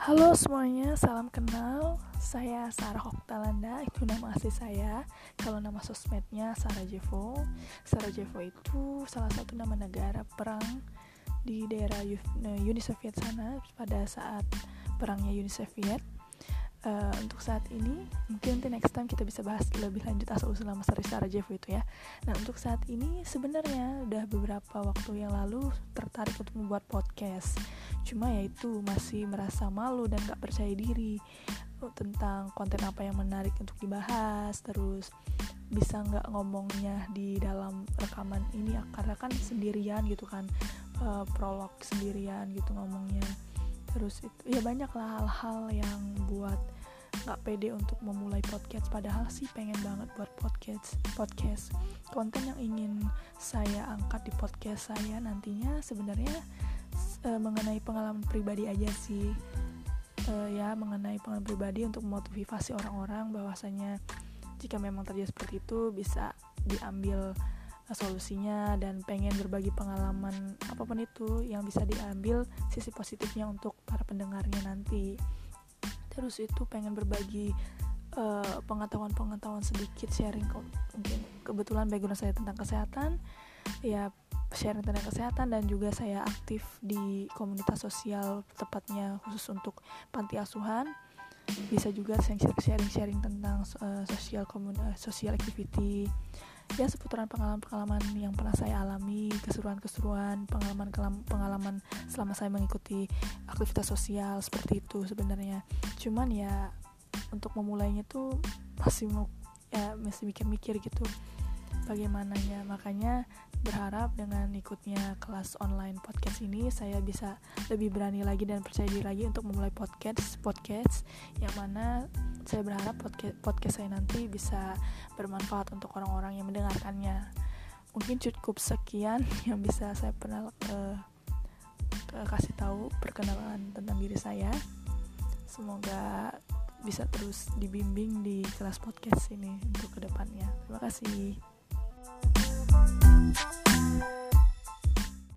Halo semuanya, salam kenal. Saya Sarah Oktalanda, itu nama asli saya. Kalau nama sosmednya Sarajevo. Sarajevo itu salah satu nama negara perang di daerah Uni Soviet sana pada saat perangnya Uni Soviet uh, untuk saat ini mungkin nanti next time kita bisa bahas lebih lanjut asal usul nama Sarajevo itu ya. Nah untuk saat ini sebenarnya udah beberapa waktu yang lalu tertarik untuk membuat podcast. Cuma ya itu masih merasa malu dan gak percaya diri oh, tentang konten apa yang menarik untuk dibahas. Terus bisa nggak ngomongnya di dalam rekaman ini karena kan sendirian gitu kan uh, prolog sendirian gitu ngomongnya. Terus itu ya banyak lah hal-hal yang buat nggak pede untuk memulai podcast padahal sih pengen banget buat podcast podcast. Konten yang ingin saya angkat di podcast saya nantinya sebenarnya e, mengenai pengalaman pribadi aja sih. E, ya mengenai pengalaman pribadi untuk memotivasi orang-orang bahwasanya jika memang terjadi seperti itu bisa diambil solusinya dan pengen berbagi pengalaman apa pun itu yang bisa diambil sisi positifnya untuk para pendengarnya nanti terus itu pengen berbagi eh, pengetahuan-pengetahuan sedikit sharing ke, mungkin kebetulan background saya tentang kesehatan ya sharing tentang kesehatan dan juga saya aktif di komunitas sosial tepatnya khusus untuk panti asuhan. Bisa juga sharing-sharing tentang uh, sosial komun uh, sosial activity ya seputaran pengalaman-pengalaman yang pernah saya alami keseruan-keseruan pengalaman-pengalaman selama saya mengikuti aktivitas sosial seperti itu sebenarnya. Cuman ya untuk memulainya tuh masih mau ya masih mikir-mikir gitu bagaimananya makanya berharap dengan ikutnya kelas online podcast ini saya bisa lebih berani lagi dan percaya diri lagi untuk memulai podcast podcast yang mana saya berharap podcast, podcast saya nanti bisa bermanfaat untuk orang-orang yang mendengarkannya. Mungkin cukup sekian yang bisa saya pernah uh, kasih tahu perkenalan tentang diri saya. Semoga bisa terus dibimbing di kelas podcast ini untuk ke depannya. Terima kasih